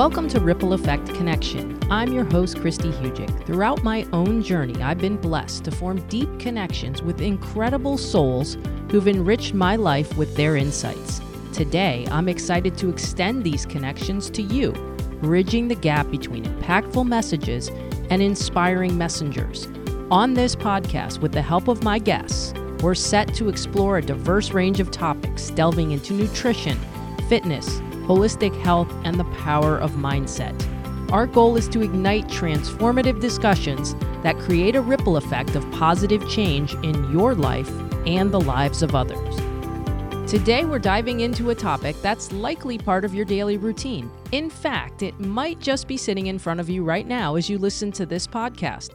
Welcome to Ripple Effect Connection. I'm your host, Christy Hugic. Throughout my own journey, I've been blessed to form deep connections with incredible souls who've enriched my life with their insights. Today, I'm excited to extend these connections to you, bridging the gap between impactful messages and inspiring messengers. On this podcast, with the help of my guests, we're set to explore a diverse range of topics, delving into nutrition, fitness, holistic health, and the power of mindset. Our goal is to ignite transformative discussions that create a ripple effect of positive change in your life and the lives of others. Today, we're diving into a topic that's likely part of your daily routine. In fact, it might just be sitting in front of you right now as you listen to this podcast.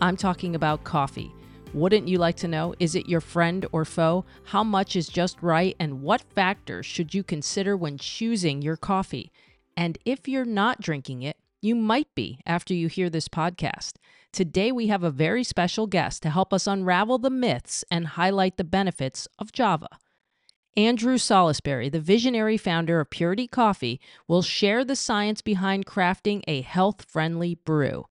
I'm talking about coffee. Wouldn't you like to know? Is it your friend or foe? How much is just right? And what factors should you consider when choosing your coffee? And if you're not drinking it, you might be after you hear this podcast. Today, we have a very special guest to help us unravel the myths and highlight the benefits of Java. Andrew Salisbury, the visionary founder of Purity Coffee, will share the science behind crafting a health friendly brew.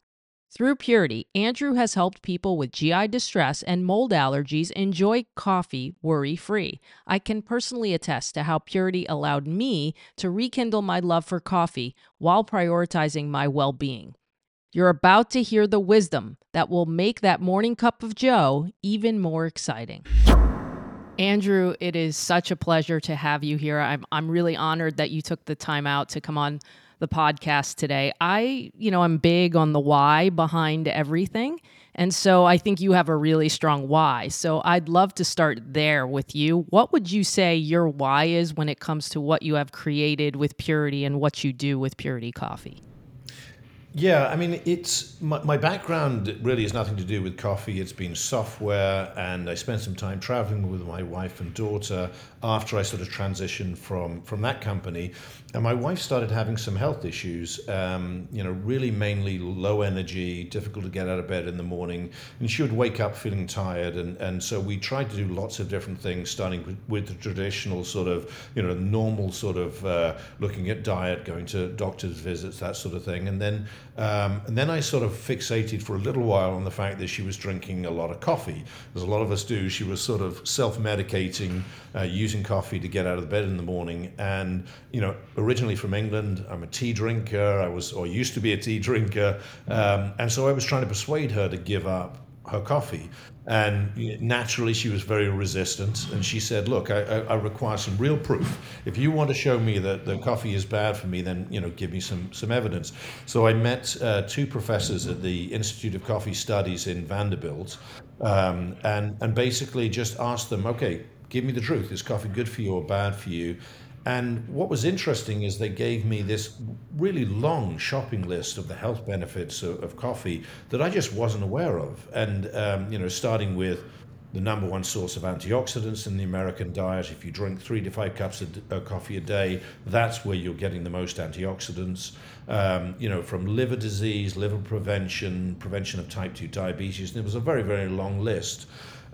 Through Purity, Andrew has helped people with GI distress and mold allergies enjoy coffee worry free. I can personally attest to how Purity allowed me to rekindle my love for coffee while prioritizing my well being. You're about to hear the wisdom that will make that morning cup of Joe even more exciting. Andrew, it is such a pleasure to have you here. I'm, I'm really honored that you took the time out to come on the podcast today. I, you know, I'm big on the why behind everything. And so I think you have a really strong why. So I'd love to start there with you. What would you say your why is when it comes to what you have created with Purity and what you do with Purity Coffee? Yeah, I mean, it's my, my, background really has nothing to do with coffee. It's been software, and I spent some time traveling with my wife and daughter after I sort of transitioned from from that company. And my wife started having some health issues. Um, you know, really mainly low energy, difficult to get out of bed in the morning, and she would wake up feeling tired. And and so we tried to do lots of different things, starting with, with the traditional sort of you know normal sort of uh, looking at diet, going to doctor's visits, that sort of thing, and then um, and then I sort of fixated for a little while on the fact that she was drinking a lot of coffee, as a lot of us do. She was sort of self medicating, uh, using coffee to get out of bed in the morning. And, you know, originally from England, I'm a tea drinker. I was, or used to be a tea drinker. Um, and so I was trying to persuade her to give up her coffee. And naturally, she was very resistant. And she said, "Look, I, I, require some real proof. If you want to show me that the coffee is bad for me, then you know, give me some some evidence." So I met uh, two professors at the Institute of Coffee Studies in Vanderbilt, um, and and basically just asked them, "Okay, give me the truth. Is coffee good for you or bad for you?" And what was interesting is they gave me this really long shopping list of the health benefits of, of coffee that I just wasn't aware of. And, um, you know, starting with the number one source of antioxidants in the American diet. If you drink three to five cups of coffee a day, that's where you're getting the most antioxidants. Um, you know, from liver disease, liver prevention, prevention of type 2 diabetes. And it was a very, very long list.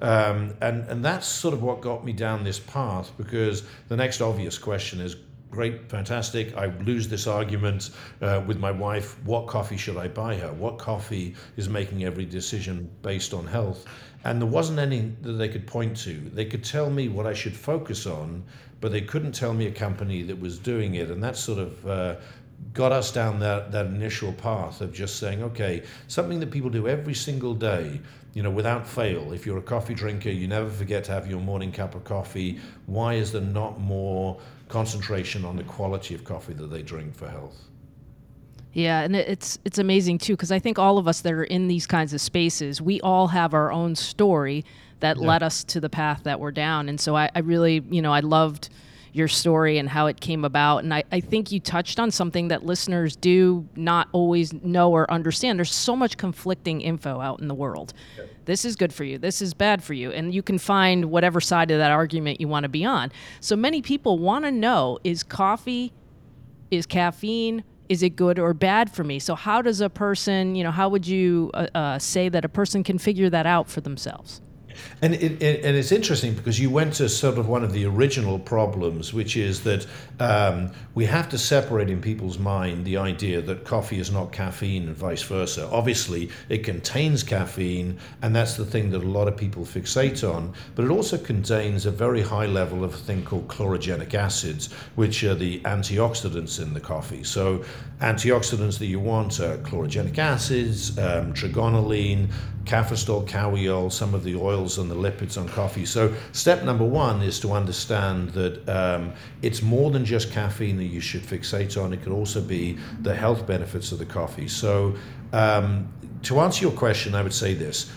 Um, and, and that's sort of what got me down this path because the next obvious question is great, fantastic. I lose this argument uh, with my wife. What coffee should I buy her? What coffee is making every decision based on health? And there wasn't any that they could point to. They could tell me what I should focus on, but they couldn't tell me a company that was doing it. And that sort of uh, got us down that, that initial path of just saying, okay, something that people do every single day you know, without fail, if you're a coffee drinker, you never forget to have your morning cup of coffee. Why is there not more concentration on the quality of coffee that they drink for health? Yeah, and it's it's amazing too because I think all of us that are in these kinds of spaces, we all have our own story that yeah. led us to the path that we're down. And so I, I really, you know, I loved your story and how it came about. And I, I think you touched on something that listeners do not always know or understand. There's so much conflicting info out in the world. This is good for you. This is bad for you. And you can find whatever side of that argument you want to be on. So many people want to know is coffee, is caffeine, is it good or bad for me? So, how does a person, you know, how would you uh, uh, say that a person can figure that out for themselves? And it, it, and it's interesting because you went to sort of one of the original problems, which is that um, we have to separate in people's mind the idea that coffee is not caffeine and vice versa. Obviously, it contains caffeine, and that's the thing that a lot of people fixate on. But it also contains a very high level of a thing called chlorogenic acids, which are the antioxidants in the coffee. So, antioxidants that you want are chlorogenic acids, um, cafestol, kahweol, some of the oils and the lipids on coffee. So, step number one is to understand that um, it's more than just caffeine that you should fixate on. It could also be the health benefits of the coffee. So, um, to answer your question, I would say this.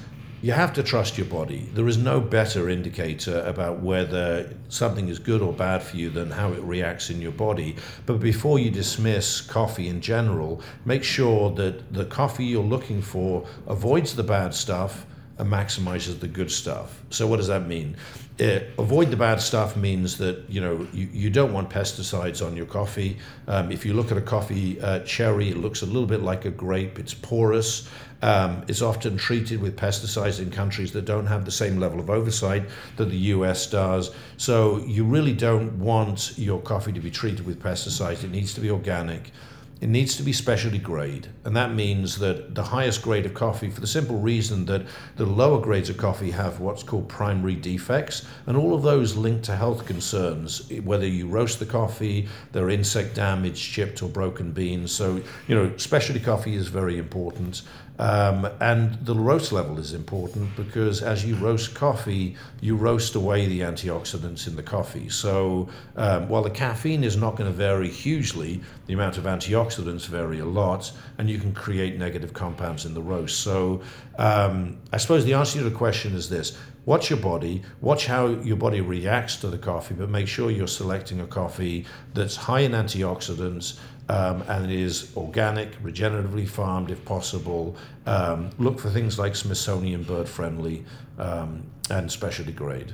You have to trust your body. There is no better indicator about whether something is good or bad for you than how it reacts in your body. But before you dismiss coffee in general, make sure that the coffee you're looking for avoids the bad stuff and maximizes the good stuff. So what does that mean? Uh, avoid the bad stuff means that you know you, you don't want pesticides on your coffee. Um, if you look at a coffee uh, cherry, it looks a little bit like a grape. It's porous. Um, it's often treated with pesticides in countries that don't have the same level of oversight that the US does. So you really don't want your coffee to be treated with pesticides. It needs to be organic. It needs to be specialty grade, and that means that the highest grade of coffee, for the simple reason that the lower grades of coffee have what's called primary defects, and all of those linked to health concerns, whether you roast the coffee, there are insect damage, chipped or broken beans. So, you know, specialty coffee is very important. Um, and the roast level is important because as you roast coffee, you roast away the antioxidants in the coffee. So um, while the caffeine is not going to vary hugely, the amount of antioxidants vary a lot, and you can create negative compounds in the roast. So um, I suppose the answer to the question is this watch your body, watch how your body reacts to the coffee, but make sure you're selecting a coffee that's high in antioxidants um, and it is organic, regeneratively farmed if possible. Um, look for things like Smithsonian bird friendly um, and specialty grade.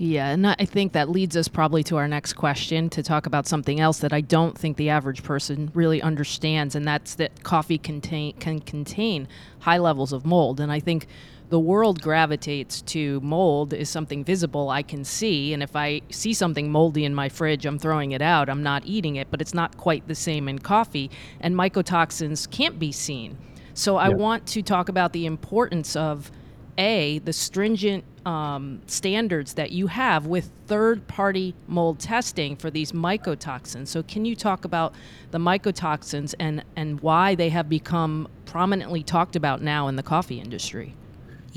Yeah, and I think that leads us probably to our next question to talk about something else that I don't think the average person really understands, and that's that coffee contain, can contain high levels of mold. And I think the world gravitates to mold is something visible I can see. And if I see something moldy in my fridge, I'm throwing it out. I'm not eating it, but it's not quite the same in coffee. And mycotoxins can't be seen. So I want to talk about the importance of A, the stringent um, standards that you have with third party mold testing for these mycotoxins. So, can you talk about the mycotoxins and, and why they have become prominently talked about now in the coffee industry?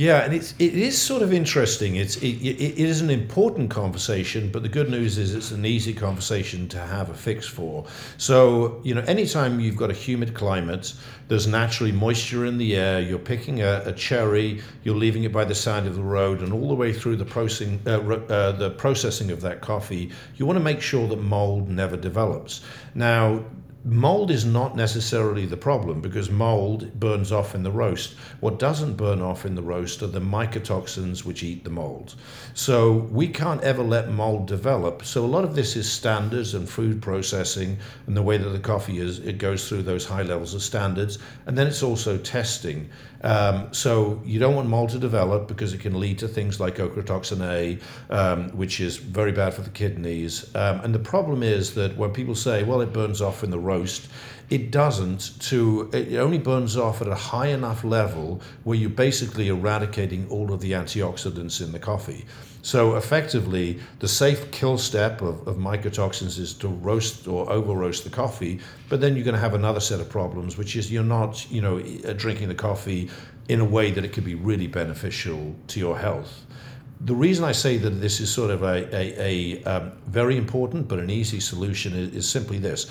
Yeah, and it's it is sort of interesting. It's it, it is an important conversation, but the good news is it's an easy conversation to have a fix for. So you know, anytime you've got a humid climate, there's naturally moisture in the air. You're picking a, a cherry, you're leaving it by the side of the road, and all the way through the processing uh, uh, the processing of that coffee, you want to make sure that mold never develops. Now, Mold is not necessarily the problem because mold burns off in the roast. What doesn't burn off in the roast are the mycotoxins which eat the mold. So we can't ever let mold develop. So a lot of this is standards and food processing and the way that the coffee is, it goes through those high levels of standards. And then it's also testing. Um, so you don't want mold to develop because it can lead to things like ochratoxin A, um, which is very bad for the kidneys. Um, and the problem is that when people say, well, it burns off in the roast, it doesn't to it only burns off at a high enough level where you're basically eradicating all of the antioxidants in the coffee so effectively the safe kill step of, of mycotoxins is to roast or over roast the coffee but then you're going to have another set of problems which is you're not you know drinking the coffee in a way that it could be really beneficial to your health. The reason I say that this is sort of a, a, a um, very important but an easy solution is, is simply this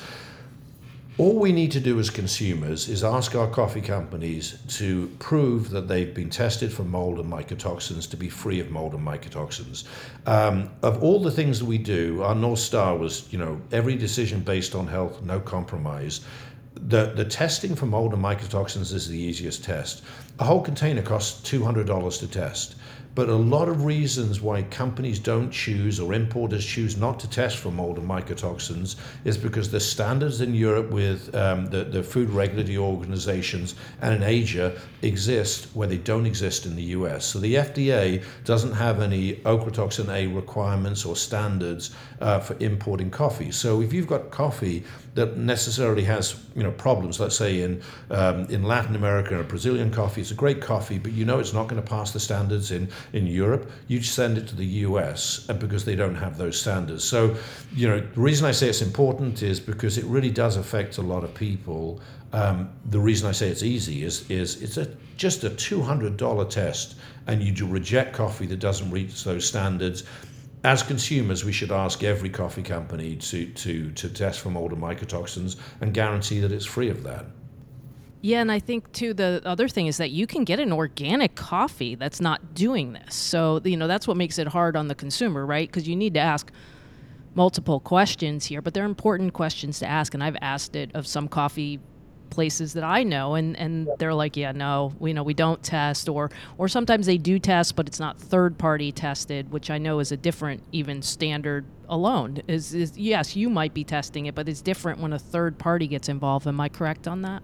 all we need to do as consumers is ask our coffee companies to prove that they've been tested for mold and mycotoxins to be free of mold and mycotoxins. Um, of all the things that we do, our North Star was, you know, every decision based on health, no compromise. The, the testing for mold and mycotoxins is the easiest test. A whole container costs $200 to test. But a lot of reasons why companies don't choose or importers choose not to test for mold and mycotoxins is because the standards in Europe with um, the, the food regulatory organizations and in Asia exist where they don't exist in the US. So the FDA doesn't have any ochratoxin A requirements or standards uh, for importing coffee. So if you've got coffee that necessarily has you know problems, let's say in um, in Latin America, a Brazilian coffee, it's a great coffee, but you know it's not going to pass the standards in in Europe. You send it to the US, because they don't have those standards. So, you know, the reason I say it's important is because it really does affect a lot of people. Um, the reason I say it's easy is is it's a just a two hundred dollar test, and you do reject coffee that doesn't reach those standards as consumers, we should ask every coffee company to, to, to test for mold and mycotoxins and guarantee that it's free of that. Yeah, and I think too the other thing is that you can get an organic coffee that's not doing this. So, you know, that's what makes it hard on the consumer, right? Because you need to ask multiple questions here, but they're important questions to ask. And I've asked it of some coffee places that I know and, and they're like, yeah, no, we know we don't test or or sometimes they do test, but it's not third party tested, which I know is a different even standard alone. Is is yes, you might be testing it, but it's different when a third party gets involved. Am I correct on that?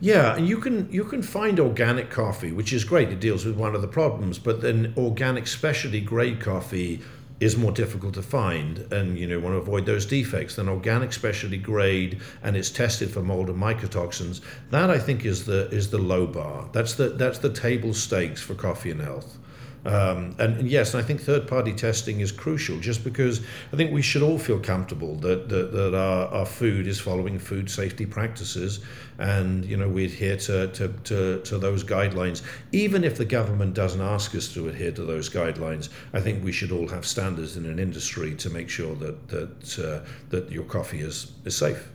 Yeah, and you can you can find organic coffee, which is great. It deals with one of the problems, but then organic specialty grade coffee is more difficult to find and you know want to avoid those defects then organic specialty grade and it's tested for mold and mycotoxins that i think is the is the low bar that's the that's the table stakes for coffee and health um, and, and, yes, I think third party testing is crucial just because I think we should all feel comfortable that, that, that our, our food is following food safety practices and you know we adhere to, to, to, to those guidelines. Even if the government doesn't ask us to adhere to those guidelines, I think we should all have standards in an industry to make sure that, that, uh, that your coffee is, is safe.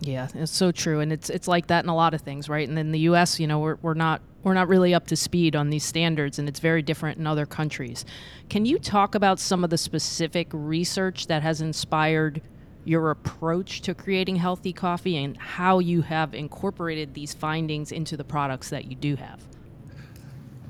Yeah, it's so true, and it's it's like that in a lot of things, right? And in the U.S., you know, we're we're not we're not really up to speed on these standards, and it's very different in other countries. Can you talk about some of the specific research that has inspired your approach to creating healthy coffee and how you have incorporated these findings into the products that you do have?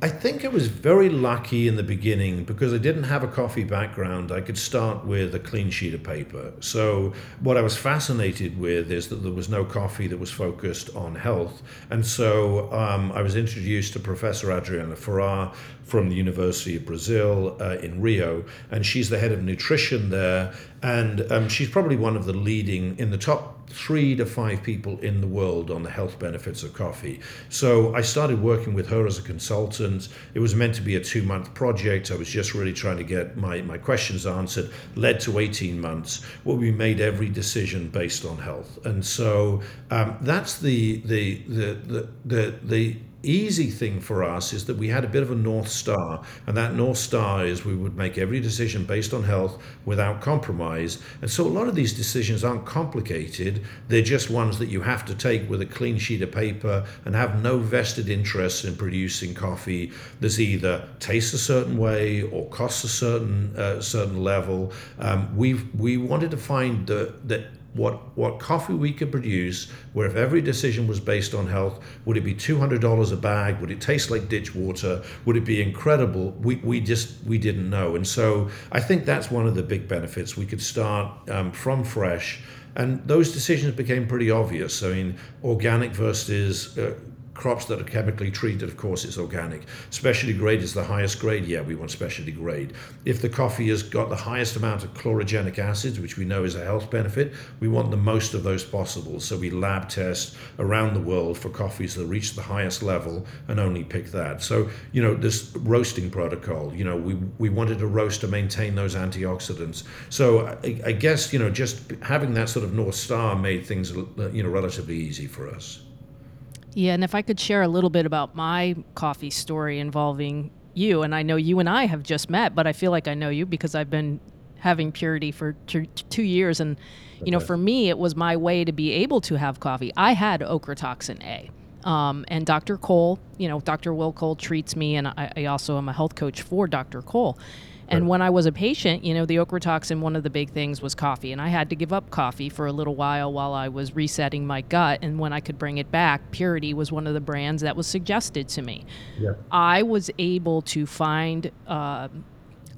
I think I was very lucky in the beginning because I didn't have a coffee background. I could start with a clean sheet of paper. So, what I was fascinated with is that there was no coffee that was focused on health. And so, um, I was introduced to Professor Adriana Farah from the University of Brazil uh, in Rio, and she's the head of nutrition there. And um, she's probably one of the leading in the top three to five people in the world on the health benefits of coffee. So I started working with her as a consultant. It was meant to be a two month project. I was just really trying to get my, my questions answered, led to 18 months where we made every decision based on health. And so um, that's the, the, the, the, the, the easy thing for us is that we had a bit of a North Star, and that North Star is we would make every decision based on health without compromise. And so a lot of these decisions aren't complicated, they're just ones that you have to take with a clean sheet of paper and have no vested interest in producing coffee that's either tastes a certain way or costs a certain uh, certain level. Um, we we wanted to find that what what coffee we could produce where if every decision was based on health would it be $200 a bag? Would it taste like ditch water? Would it be incredible? We, we just we didn't know. And so i think that's one of the big benefits. We could start um, from fresh. And those decisions became pretty obvious. I mean organic versus uh, crops that are chemically treated, of course, it's organic. Specialty grade is the highest grade. Yeah, we want specialty grade. If the coffee has got the highest amount of chlorogenic acids, which we know is a health benefit, we want the most of those possible. So we lab test around the world for coffees that reach the highest level and only pick that. So, you know, this roasting protocol, you know, we, we wanted to roast to maintain those antioxidants. So I, I guess, you know, just having that sort of North Star made things, you know, relatively easy for us. Yeah, and if I could share a little bit about my coffee story involving you, and I know you and I have just met, but I feel like I know you because I've been having purity for two, two years. And, you know, for me, it was my way to be able to have coffee. I had ochratoxin A. Um, and Dr. Cole, you know, Dr. Will Cole treats me, and I, I also am a health coach for Dr. Cole. And when I was a patient, you know, the ochratoxin, one of the big things was coffee. And I had to give up coffee for a little while while I was resetting my gut. And when I could bring it back, Purity was one of the brands that was suggested to me. Yeah. I was able to find uh,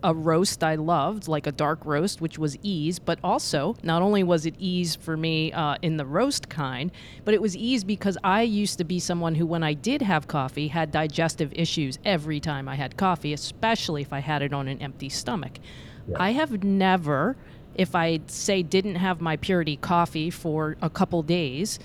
a roast I loved, like a dark roast, which was ease, but also not only was it ease for me uh, in the roast kind, but it was ease because I used to be someone who, when I did have coffee, had digestive issues every time I had coffee, especially if I had it on an empty stomach. Yeah. I have never, if I say didn't have my purity coffee for a couple days,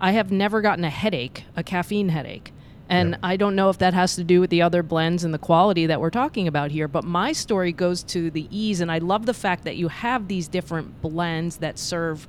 I have never gotten a headache, a caffeine headache. And Yeah. I don't know if that has to do with the other blends and the quality that we're talking about here, but my story goes to the ease. And I love the fact that you have these different blends that serve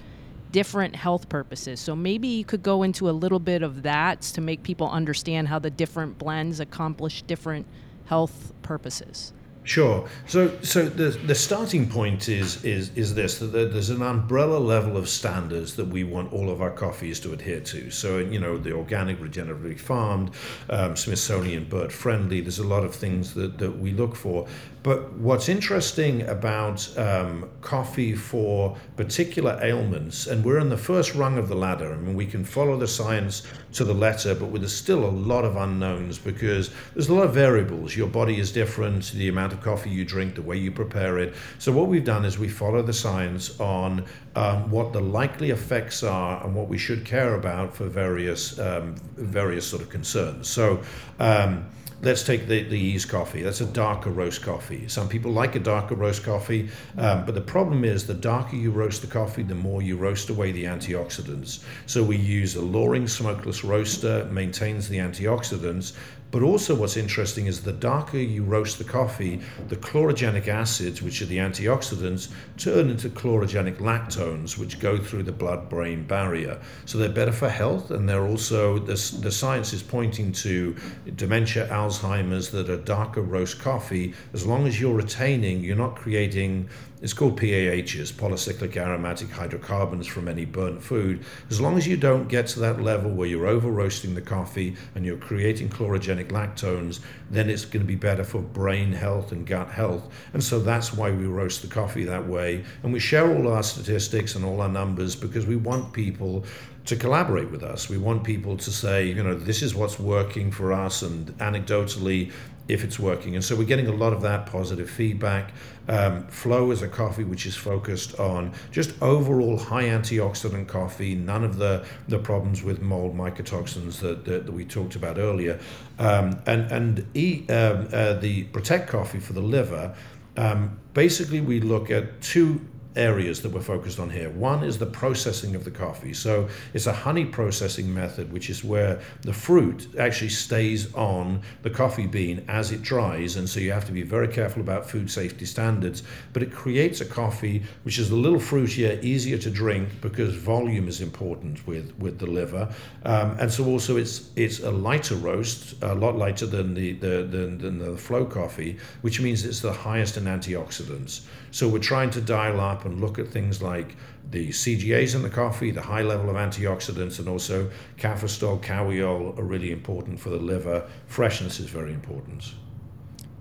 different health purposes. So maybe you could go into a little bit of that to make people understand how the different blends accomplish different health purposes. Sure. So, so the the starting point is is is this that there's an umbrella level of standards that we want all of our coffees to adhere to. So, you know, the organic, regeneratively farmed, um, Smithsonian bird friendly. There's a lot of things that that we look for. But what's interesting about um, coffee for particular ailments, and we're in the first rung of the ladder. I mean, we can follow the science to the letter, but there's still a lot of unknowns because there's a lot of variables. Your body is different, the amount of coffee you drink, the way you prepare it. So what we've done is we follow the science on um, what the likely effects are and what we should care about for various um, various sort of concerns. So. Um, Let's take the, the ease coffee. That's a darker roast coffee. Some people like a darker roast coffee, um, but the problem is the darker you roast the coffee, the more you roast away the antioxidants. So we use a Loring smokeless roaster, maintains the antioxidants, but also, what's interesting is the darker you roast the coffee, the chlorogenic acids, which are the antioxidants, turn into chlorogenic lactones, which go through the blood brain barrier. So they're better for health, and they're also, the, the science is pointing to dementia, Alzheimer's, that a darker roast coffee, as long as you're retaining, you're not creating it's called PAHs, polycyclic aromatic hydrocarbons from any burnt food. As long as you don't get to that level where you're over roasting the coffee and you're creating chlorogenic lactones, then it's going to be better for brain health and gut health. And so that's why we roast the coffee that way. And we share all our statistics and all our numbers because we want people to collaborate with us. We want people to say, you know, this is what's working for us, and anecdotally, if it's working. And so we're getting a lot of that positive feedback. Um, Flow is a coffee which is focused on just overall high antioxidant coffee, none of the, the problems with mold mycotoxins that, that, that we talked about earlier. Um, and and e, um, uh, the Protect coffee for the liver, um, basically we look at two areas that we're focused on here. One is the processing of the coffee. So it's a honey processing method, which is where the fruit actually stays on the coffee bean as it dries. And so you have to be very careful about food safety standards. But it creates a coffee which is a little fruitier, easier to drink because volume is important with, with the liver. Um, and so also it's it's a lighter roast, a lot lighter than the, the, than, than the flow coffee, which means it's the highest in antioxidants. So we're trying to dial up and look at things like the CGAs in the coffee, the high level of antioxidants, and also cafestol, kahweol are really important for the liver. Freshness is very important.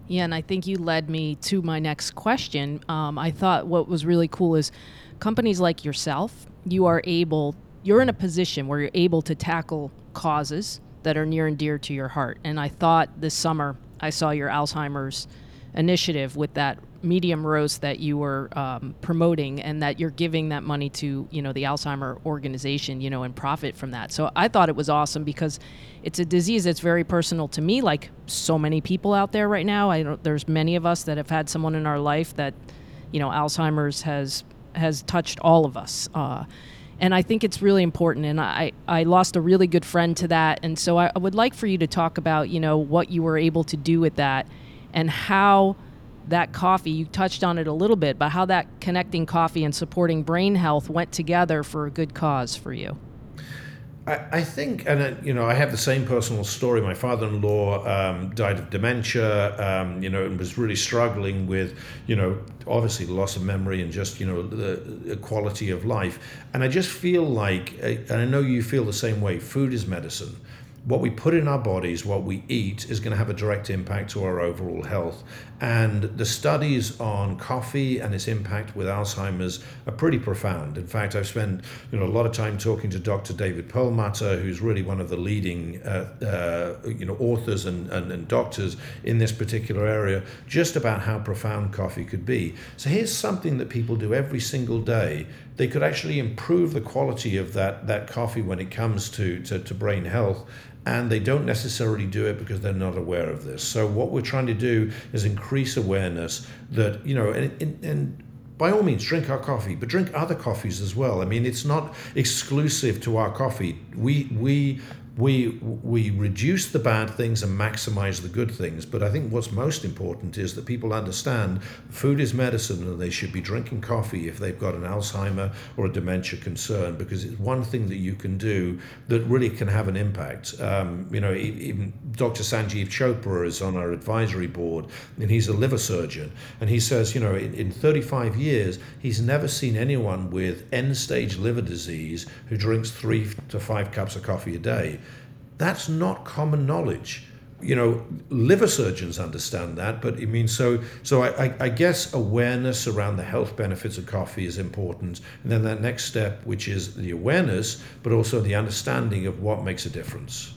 Yeah, and I think you led me to my next question. Um, I thought what was really cool is companies like yourself, you are able, you're in a position where you're able to tackle causes that are near and dear to your heart. And I thought this summer I saw your Alzheimer's initiative with that medium roast that you were um, promoting and that you're giving that money to you know the alzheimer organization you know and profit from that so i thought it was awesome because it's a disease that's very personal to me like so many people out there right now i don't there's many of us that have had someone in our life that you know alzheimer's has has touched all of us uh, and I think it's really important. And I, I lost a really good friend to that. And so I, I would like for you to talk about, you know, what you were able to do with that and how that coffee, you touched on it a little bit, but how that connecting coffee and supporting brain health went together for a good cause for you. I, I think, and uh, you know, I have the same personal story. My father-in-law um, died of dementia, um, you know, and was really struggling with, you know, obviously loss of memory and just, you know, the, the quality of life. And I just feel like, uh, and I know you feel the same way. Food is medicine. what we put in our bodies, what we eat, is going to have a direct impact to our overall health. And the studies on coffee and its impact with Alzheimer's are pretty profound. In fact, I've spent you know a lot of time talking to Dr. David Perlmutter, who's really one of the leading uh, uh, you know authors and, and, and doctors in this particular area, just about how profound coffee could be. So here's something that people do every single day they could actually improve the quality of that, that coffee when it comes to, to, to brain health and they don't necessarily do it because they're not aware of this. So what we're trying to do is increase awareness that you know, and, and, and, by all means drink our coffee, but drink other coffees as well. I mean, it's not exclusive to our coffee. We we we we reduce the bad things and maximize the good things but i think what's most important is that people understand food is medicine and they should be drinking coffee if they've got an alzheimer or a dementia concern because it's one thing that you can do that really can have an impact. Um, you know even dr sanjiv chopra is on our advisory board and he's a liver surgeon and he says you know in, in 35 years he's never seen anyone with end stage liver disease who drinks three to five cups of coffee a day that's not common knowledge. You know, liver surgeons understand that, but I mean, so so I, I, guess awareness around the health benefits of coffee is important, and then that next step, which is the awareness, but also the understanding of what makes a difference.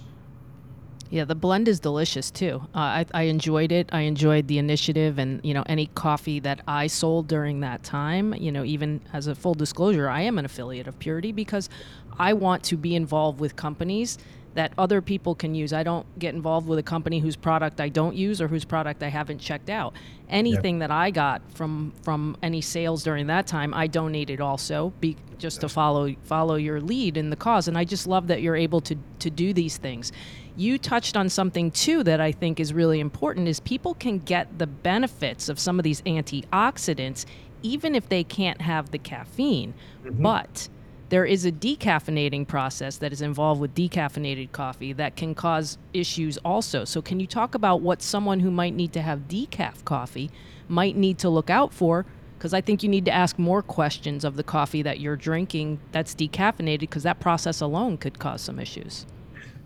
Yeah, the blend is delicious too. Uh, I, I enjoyed it. I enjoyed the initiative, and you know, any coffee that I sold during that time. You know, even as a full disclosure, I am an affiliate of Purity because I want to be involved with companies that other people can use. I don't get involved with a company whose product I don't use or whose product I haven't checked out. Anything that I got from from any sales during that time, I donated also, be, just to follow follow your lead in the cause. And I just love that you're able to to do these things. You touched on something too that I think is really important is people can get the benefits of some of these antioxidants even if they can't have the caffeine. Mm-hmm. But there is a decaffeinating process that is involved with decaffeinated coffee that can cause issues also. So, can you talk about what someone who might need to have decaf coffee might need to look out for? Because I think you need to ask more questions of the coffee that you're drinking that's decaffeinated, because that process alone could cause some issues.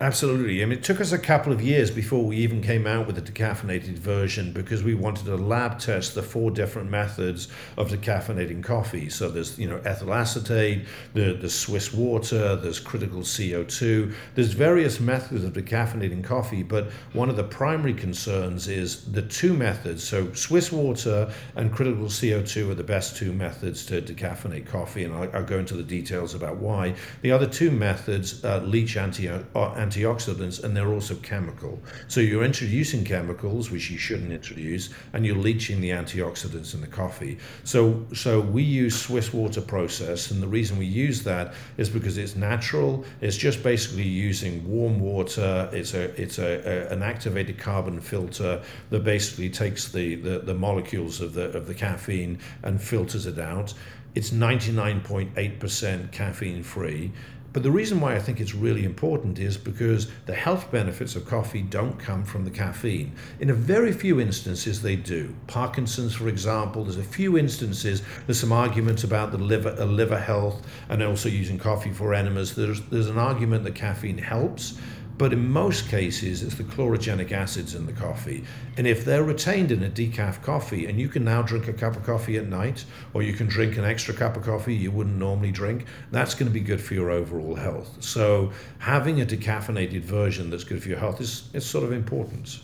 Absolutely. I mean, it took us a couple of years before we even came out with a decaffeinated version because we wanted to lab test the four different methods of decaffeinating coffee. So there's, you know, ethyl acetate, the, the Swiss water, there's critical CO2. There's various methods of decaffeinating coffee, but one of the primary concerns is the two methods. So Swiss water and critical CO2 are the best two methods to decaffeinate coffee, and I'll, I'll go into the details about why. The other two methods uh, leach anti, uh, antioxidants and they're also chemical. So you're introducing chemicals, which you shouldn't introduce, and you're leaching the antioxidants in the coffee. So, so we use Swiss water process, and the reason we use that is because it's natural. It's just basically using warm water. It's a it's a, a an activated carbon filter that basically takes the, the, the molecules of the of the caffeine and filters it out. It's 99.8% caffeine free. But the reason why I think it's really important is because the health benefits of coffee don't come from the caffeine. In a very few instances, they do. Parkinson's, for example, there's a few instances, there's some arguments about the liver, uh, liver health and also using coffee for enemas. There's, there's an argument that caffeine helps. But in most cases, it's the chlorogenic acids in the coffee. And if they're retained in a decaf coffee, and you can now drink a cup of coffee at night, or you can drink an extra cup of coffee you wouldn't normally drink, that's going to be good for your overall health. So having a decaffeinated version that's good for your health is, is sort of important.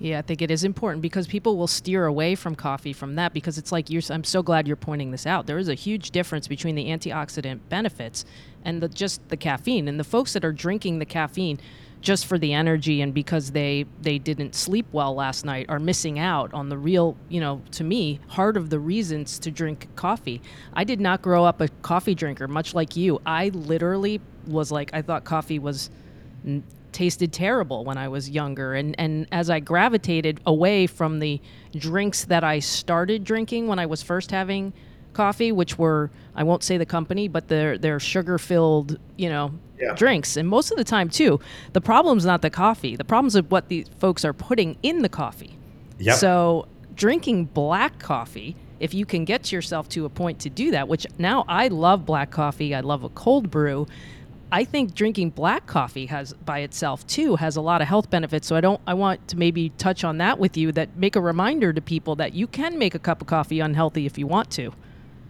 Yeah, I think it is important because people will steer away from coffee from that because it's like you're. I'm so glad you're pointing this out. There is a huge difference between the antioxidant benefits and the, just the caffeine. And the folks that are drinking the caffeine just for the energy and because they they didn't sleep well last night are missing out on the real you know to me heart of the reasons to drink coffee i did not grow up a coffee drinker much like you i literally was like i thought coffee was tasted terrible when I was younger. And, and as I gravitated away from the drinks that I started drinking when I was first having coffee, which were, I won't say the company, but they're, they're sugar filled, you know, yeah. drinks. And most of the time, too, the problem's not the coffee. The problem's of what these folks are putting in the coffee. Yep. So drinking black coffee if you can get yourself to a point to do that, which now I love black coffee, I love a cold brew, I think drinking black coffee has by itself too has a lot of health benefits. So I don't I want to maybe touch on that with you that make a reminder to people that you can make a cup of coffee unhealthy if you want to.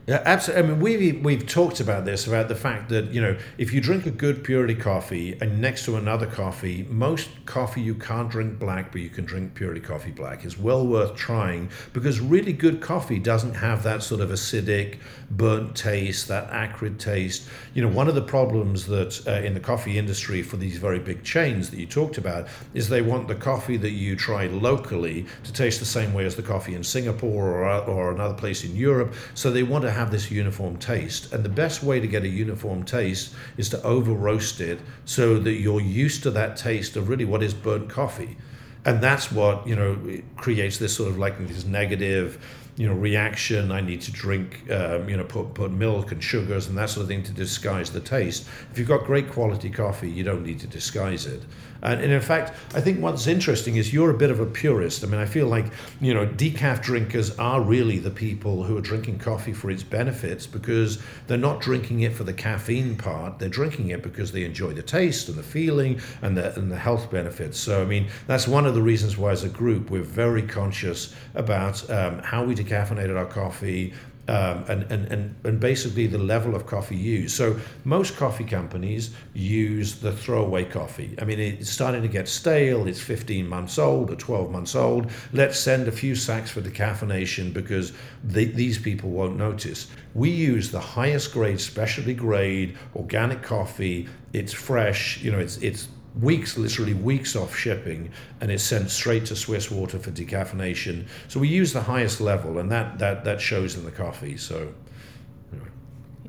Yeah, absolutely. I mean, we've we've talked about this about the fact that you know if you drink a good purity coffee and next to another coffee, most coffee you can't drink black, but you can drink purity coffee black. It's well worth trying because really good coffee doesn't have that sort of acidic, burnt taste, that acrid taste. You know, one of the problems that uh, in the coffee industry for these very big chains that you talked about is they want the coffee that you try locally to taste the same way as the coffee in Singapore or or another place in Europe. So they want to have this uniform taste. And the best way to get a uniform taste is to over roast it so that you're used to that taste of really what is burnt coffee. And that's what, you know, creates this sort of like this negative, you know, reaction. I need to drink, um, you know, put, put milk and sugars and that sort of thing to disguise the taste. If you've got great quality coffee, you don't need to disguise it. And, in fact, I think what's interesting is you're a bit of a purist. I mean, I feel like, you know, decaf drinkers are really the people who are drinking coffee for its benefits because they're not drinking it for the caffeine part. They're drinking it because they enjoy the taste and the feeling and the, and the health benefits. So, I mean, that's one of the reasons why, as a group, we're very conscious about um, how we decaffeinated our coffee, um, and, and, and, and basically the level of coffee used. So most coffee companies use the throwaway coffee. I mean, it's starting to get stale. It's 15 months old or 12 months old. Let's send a few sacks for decaffeination because they, these people won't notice. We use the highest grade, specialty grade, organic coffee. It's fresh. You know, it's it's weeks, literally weeks off shipping, and it's sent straight to Swiss Water for decaffeination. So we use the highest level, and that that that shows in the coffee. So.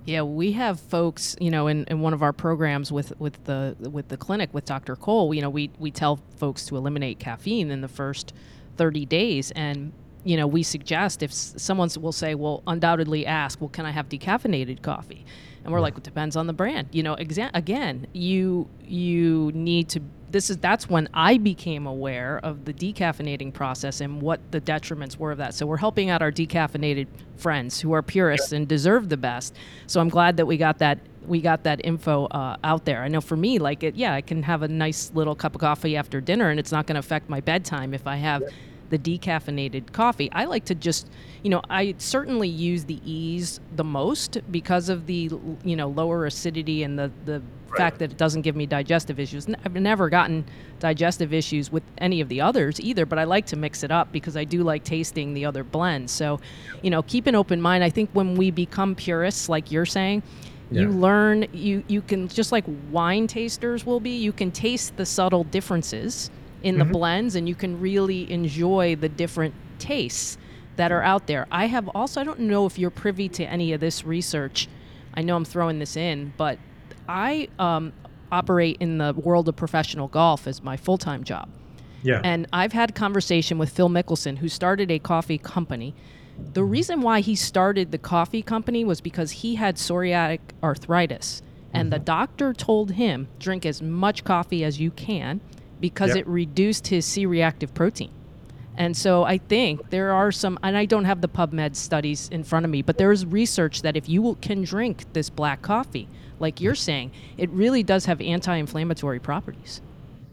Yeah, we have folks, you know, in, in one of our programs with, with the with the clinic with Dr. Cole, you know, we, we tell folks to eliminate caffeine in the first 30 days. And, you know, we suggest if someone will say, well, undoubtedly ask, well, can I have decaffeinated coffee? And we're like, it depends on the brand. You know, exa- again, you you need to. This is that's when I became aware of the decaffeinating process and what the detriments were of that. So we're helping out our decaffeinated friends who are purists and deserve the best. So I'm glad that we got that we got that info uh, out there. I know for me, like it, yeah, I can have a nice little cup of coffee after dinner, and it's not going to affect my bedtime if I have the decaffeinated coffee. I like to just, you know, I certainly use the ease the most because of the, you know, lower acidity and the, the right. fact that it doesn't give me digestive issues. I've never gotten digestive issues with any of the others either, but I like to mix it up because I do like tasting the other blends. So, you know, keep an open mind. I think when we become purists, like you're saying, yeah. you learn you you can just like wine tasters will be you can taste the subtle differences in mm-hmm. the blends and you can really enjoy the different tastes that are out there. I have also, I don't know if you're privy to any of this research. I know I'm throwing this in, but I um, operate in the world of professional golf as my full time job. Yeah. And I've had conversation with Phil Mickelson, who started a coffee company. The reason why he started the coffee company was because he had psoriatic arthritis. And mm-hmm. the doctor told him, drink as much coffee as you can because yep. it reduced his C reactive protein. And so I think there are some, and I don't have the PubMed studies in front of me, but there is research that if you can drink this black coffee, like you're saying, it really does have anti inflammatory properties.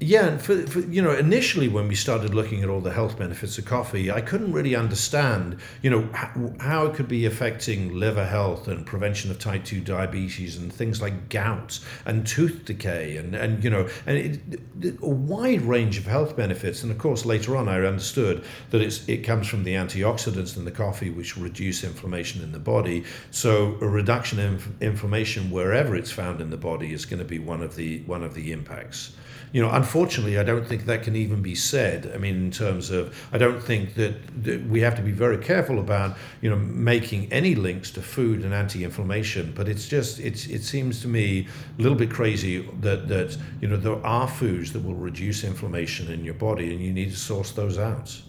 Yeah, and for, for, you know, initially when we started looking at all the health benefits of coffee, I couldn't really understand, you know, how, how it could be affecting liver health and prevention of type two diabetes and things like gout and tooth decay and and you know, and it, a wide range of health benefits. And of course, later on, I understood that it's it comes from the antioxidants in the coffee, which reduce inflammation in the body. So a reduction in inflammation wherever it's found in the body is going to be one of the one of the impacts you know, unfortunately, I don't think that can even be said. I mean, in terms of, I don't think that, that we have to be very careful about, you know, making any links to food and anti-inflammation. But it's just, it's, it seems to me a little bit crazy that that you know there are foods that will reduce inflammation in your body, and you need to source those out.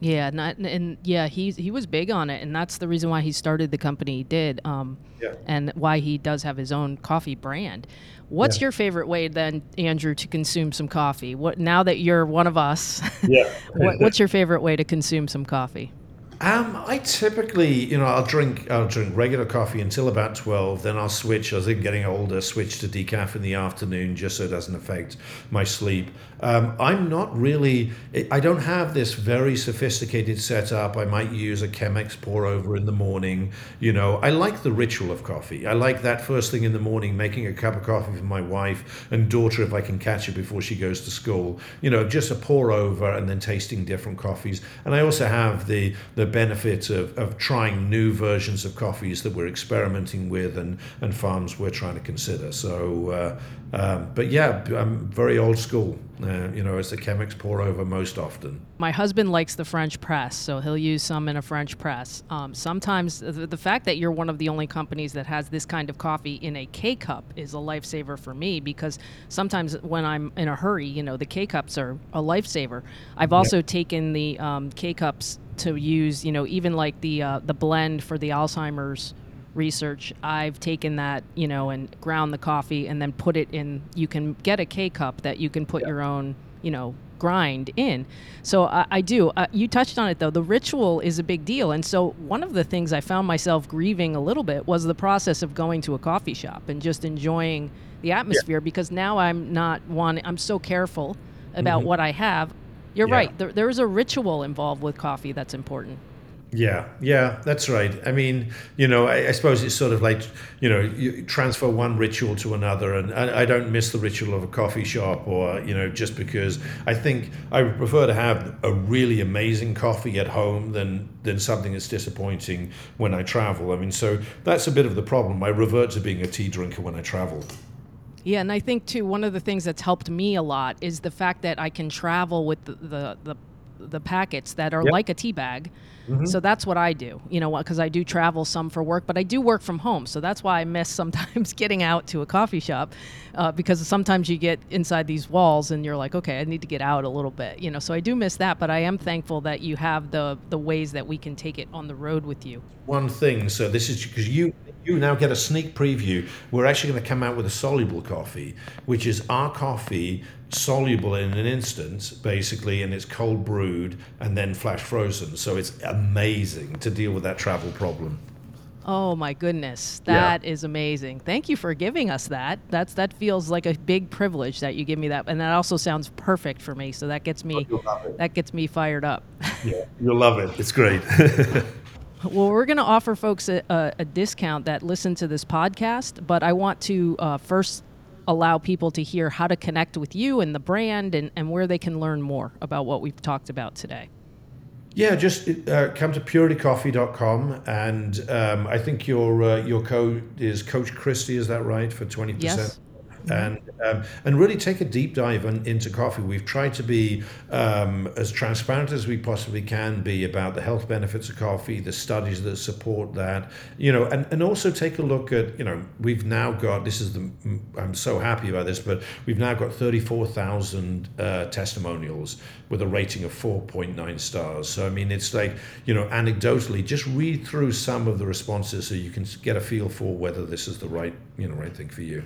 Yeah, not, and yeah, he he was big on it, and that's the reason why he started the company he did, um, yeah. and why he does have his own coffee brand. What's yeah. your favorite way then, Andrew, to consume some coffee? What now that you're one of us? Yeah. what, what's your favorite way to consume some coffee? Um, I typically, you know, I'll drink I'll drink regular coffee until about twelve. Then I'll switch. As I'm getting older, switch to decaf in the afternoon, just so it doesn't affect my sleep. Um, I'm not really. I don't have this very sophisticated setup. I might use a Chemex pour over in the morning. You know, I like the ritual of coffee. I like that first thing in the morning, making a cup of coffee for my wife and daughter if I can catch her before she goes to school. You know, just a pour over and then tasting different coffees. And I also have the the benefit of, of trying new versions of coffees that we're experimenting with and, and farms we're trying to consider. So, uh, um, but yeah, I'm very old school. Uh, you know, it's the Chemex pour over most often. My husband likes the French press, so he'll use some in a French press. Um, sometimes the, the fact that you're one of the only companies that has this kind of coffee in a K cup is a lifesaver for me because sometimes when I'm in a hurry, you know, the K cups are a lifesaver. I've also yeah. taken the um, K cups to use, you know, even like the uh, the blend for the Alzheimer's research. I've taken that, you know, and ground the coffee and then put it in. You can get a K cup that you can put yeah. your own, you know, grind in. So I, I do. Uh, you touched on it though. The ritual is a big deal, and so one of the things I found myself grieving a little bit was the process of going to a coffee shop and just enjoying the atmosphere yeah. because now I'm not one. I'm so careful about mm-hmm. what I have. You're yeah. right. There, there is a ritual involved with coffee that's important. Yeah, yeah, that's right. I mean, you know, I, I, suppose it's sort of like, you know, you transfer one ritual to another, and I, I, don't miss the ritual of a coffee shop, or you know, just because I think I would prefer to have a really amazing coffee at home than than something that's disappointing when I travel. I mean, so that's a bit of the problem. I revert to being a tea drinker when I travel. Yeah, and I think too one of the things that's helped me a lot is the fact that I can travel with the the, the, the packets that are yep. like a tea bag Mm-hmm. So that's what I do, you know, because I do travel some for work, but I do work from home. So that's why I miss sometimes getting out to a coffee shop uh, because sometimes you get inside these walls and you're like, okay, I need to get out a little bit, you know. So I do miss that, but I am thankful that you have the the ways that we can take it on the road with you. One thing, so this is because you you now get a sneak preview. We're actually going to come out with a soluble coffee, which is our coffee soluble in an instant, basically, and it's cold brewed and then flash frozen. So it's amazing to deal with that travel problem. Oh my goodness, that yeah. is amazing! Thank you for giving us that. That's that feels like a big privilege that you give me that, and that also sounds perfect for me. So that gets me oh, that gets me fired up. yeah, you'll love it. It's great. well, we're going to offer folks a, a, a, discount that listen to this podcast, but I want to uh, first allow people to hear how to connect with you and the brand and, and where they can learn more about what we've talked about today. Yeah, just uh, come to puritycoffee.com and um, I think your uh, your code is Coach Christy, is that right, for 20%? Yes and um, and really take a deep dive on, into coffee. We've tried to be um, as transparent as we possibly can be about the health benefits of coffee, the studies that support that, you know, and, and also take a look at, you know, we've now got this is the I'm so happy about this, but we've now got 34,000 uh, testimonials with a rating of 4.9 stars. So I mean, it's like you know, anecdotally, just read through some of the responses so you can get a feel for whether this is the right you know right thing for you.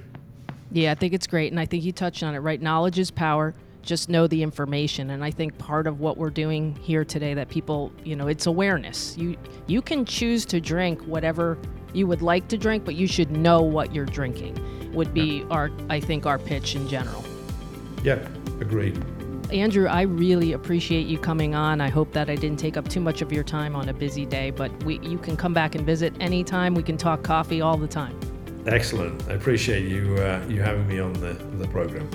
Yeah, I think it's great. And I think you touched on it, right? Knowledge is power. Just know the information. And I think part of what we're doing here today that people, you know, it's awareness. You you can choose to drink whatever you would like to drink, but you should know what you're drinking. Would be our I think our pitch in general. Yeah, agreed. Andrew, I really appreciate you coming on. I hope that I didn't take up too much of your time on a busy day, but we you can come back and visit anytime. We can talk coffee all the time. Excellent. I appreciate you uh, you having me on the, the program.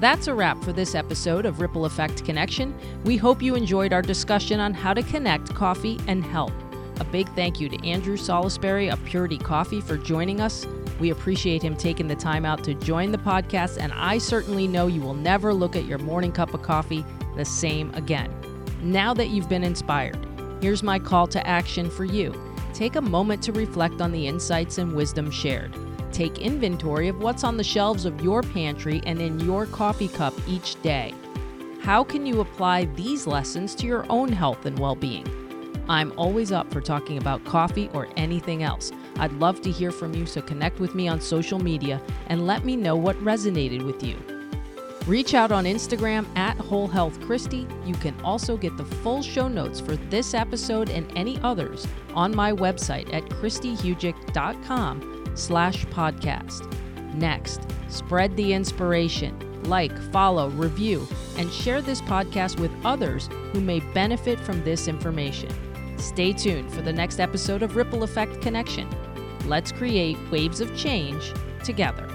That's a wrap for this episode of Ripple Effect Connection. We hope you enjoyed our discussion on how to connect coffee and health. A big thank you to Andrew Salisbury of Purity Coffee for joining us. We appreciate him taking the time out to join the podcast, and I certainly know you will never look at your morning cup of coffee the same again. Now that you've been inspired, here's my call to action for you take a moment to reflect on the insights and wisdom shared. Take inventory of what's on the shelves of your pantry and in your coffee cup each day. How can you apply these lessons to your own health and well being? I'm always up for talking about coffee or anything else. I'd love to hear from you, so connect with me on social media and let me know what resonated with you. Reach out on Instagram at Whole Health Christy. You can also get the full show notes for this episode and any others on my website at christyhugick.com slash podcast. Next, spread the inspiration. Like, follow, review, and share this podcast with others who may benefit from this information. Stay tuned for the next episode of Ripple Effect Connection. Let's create waves of change together.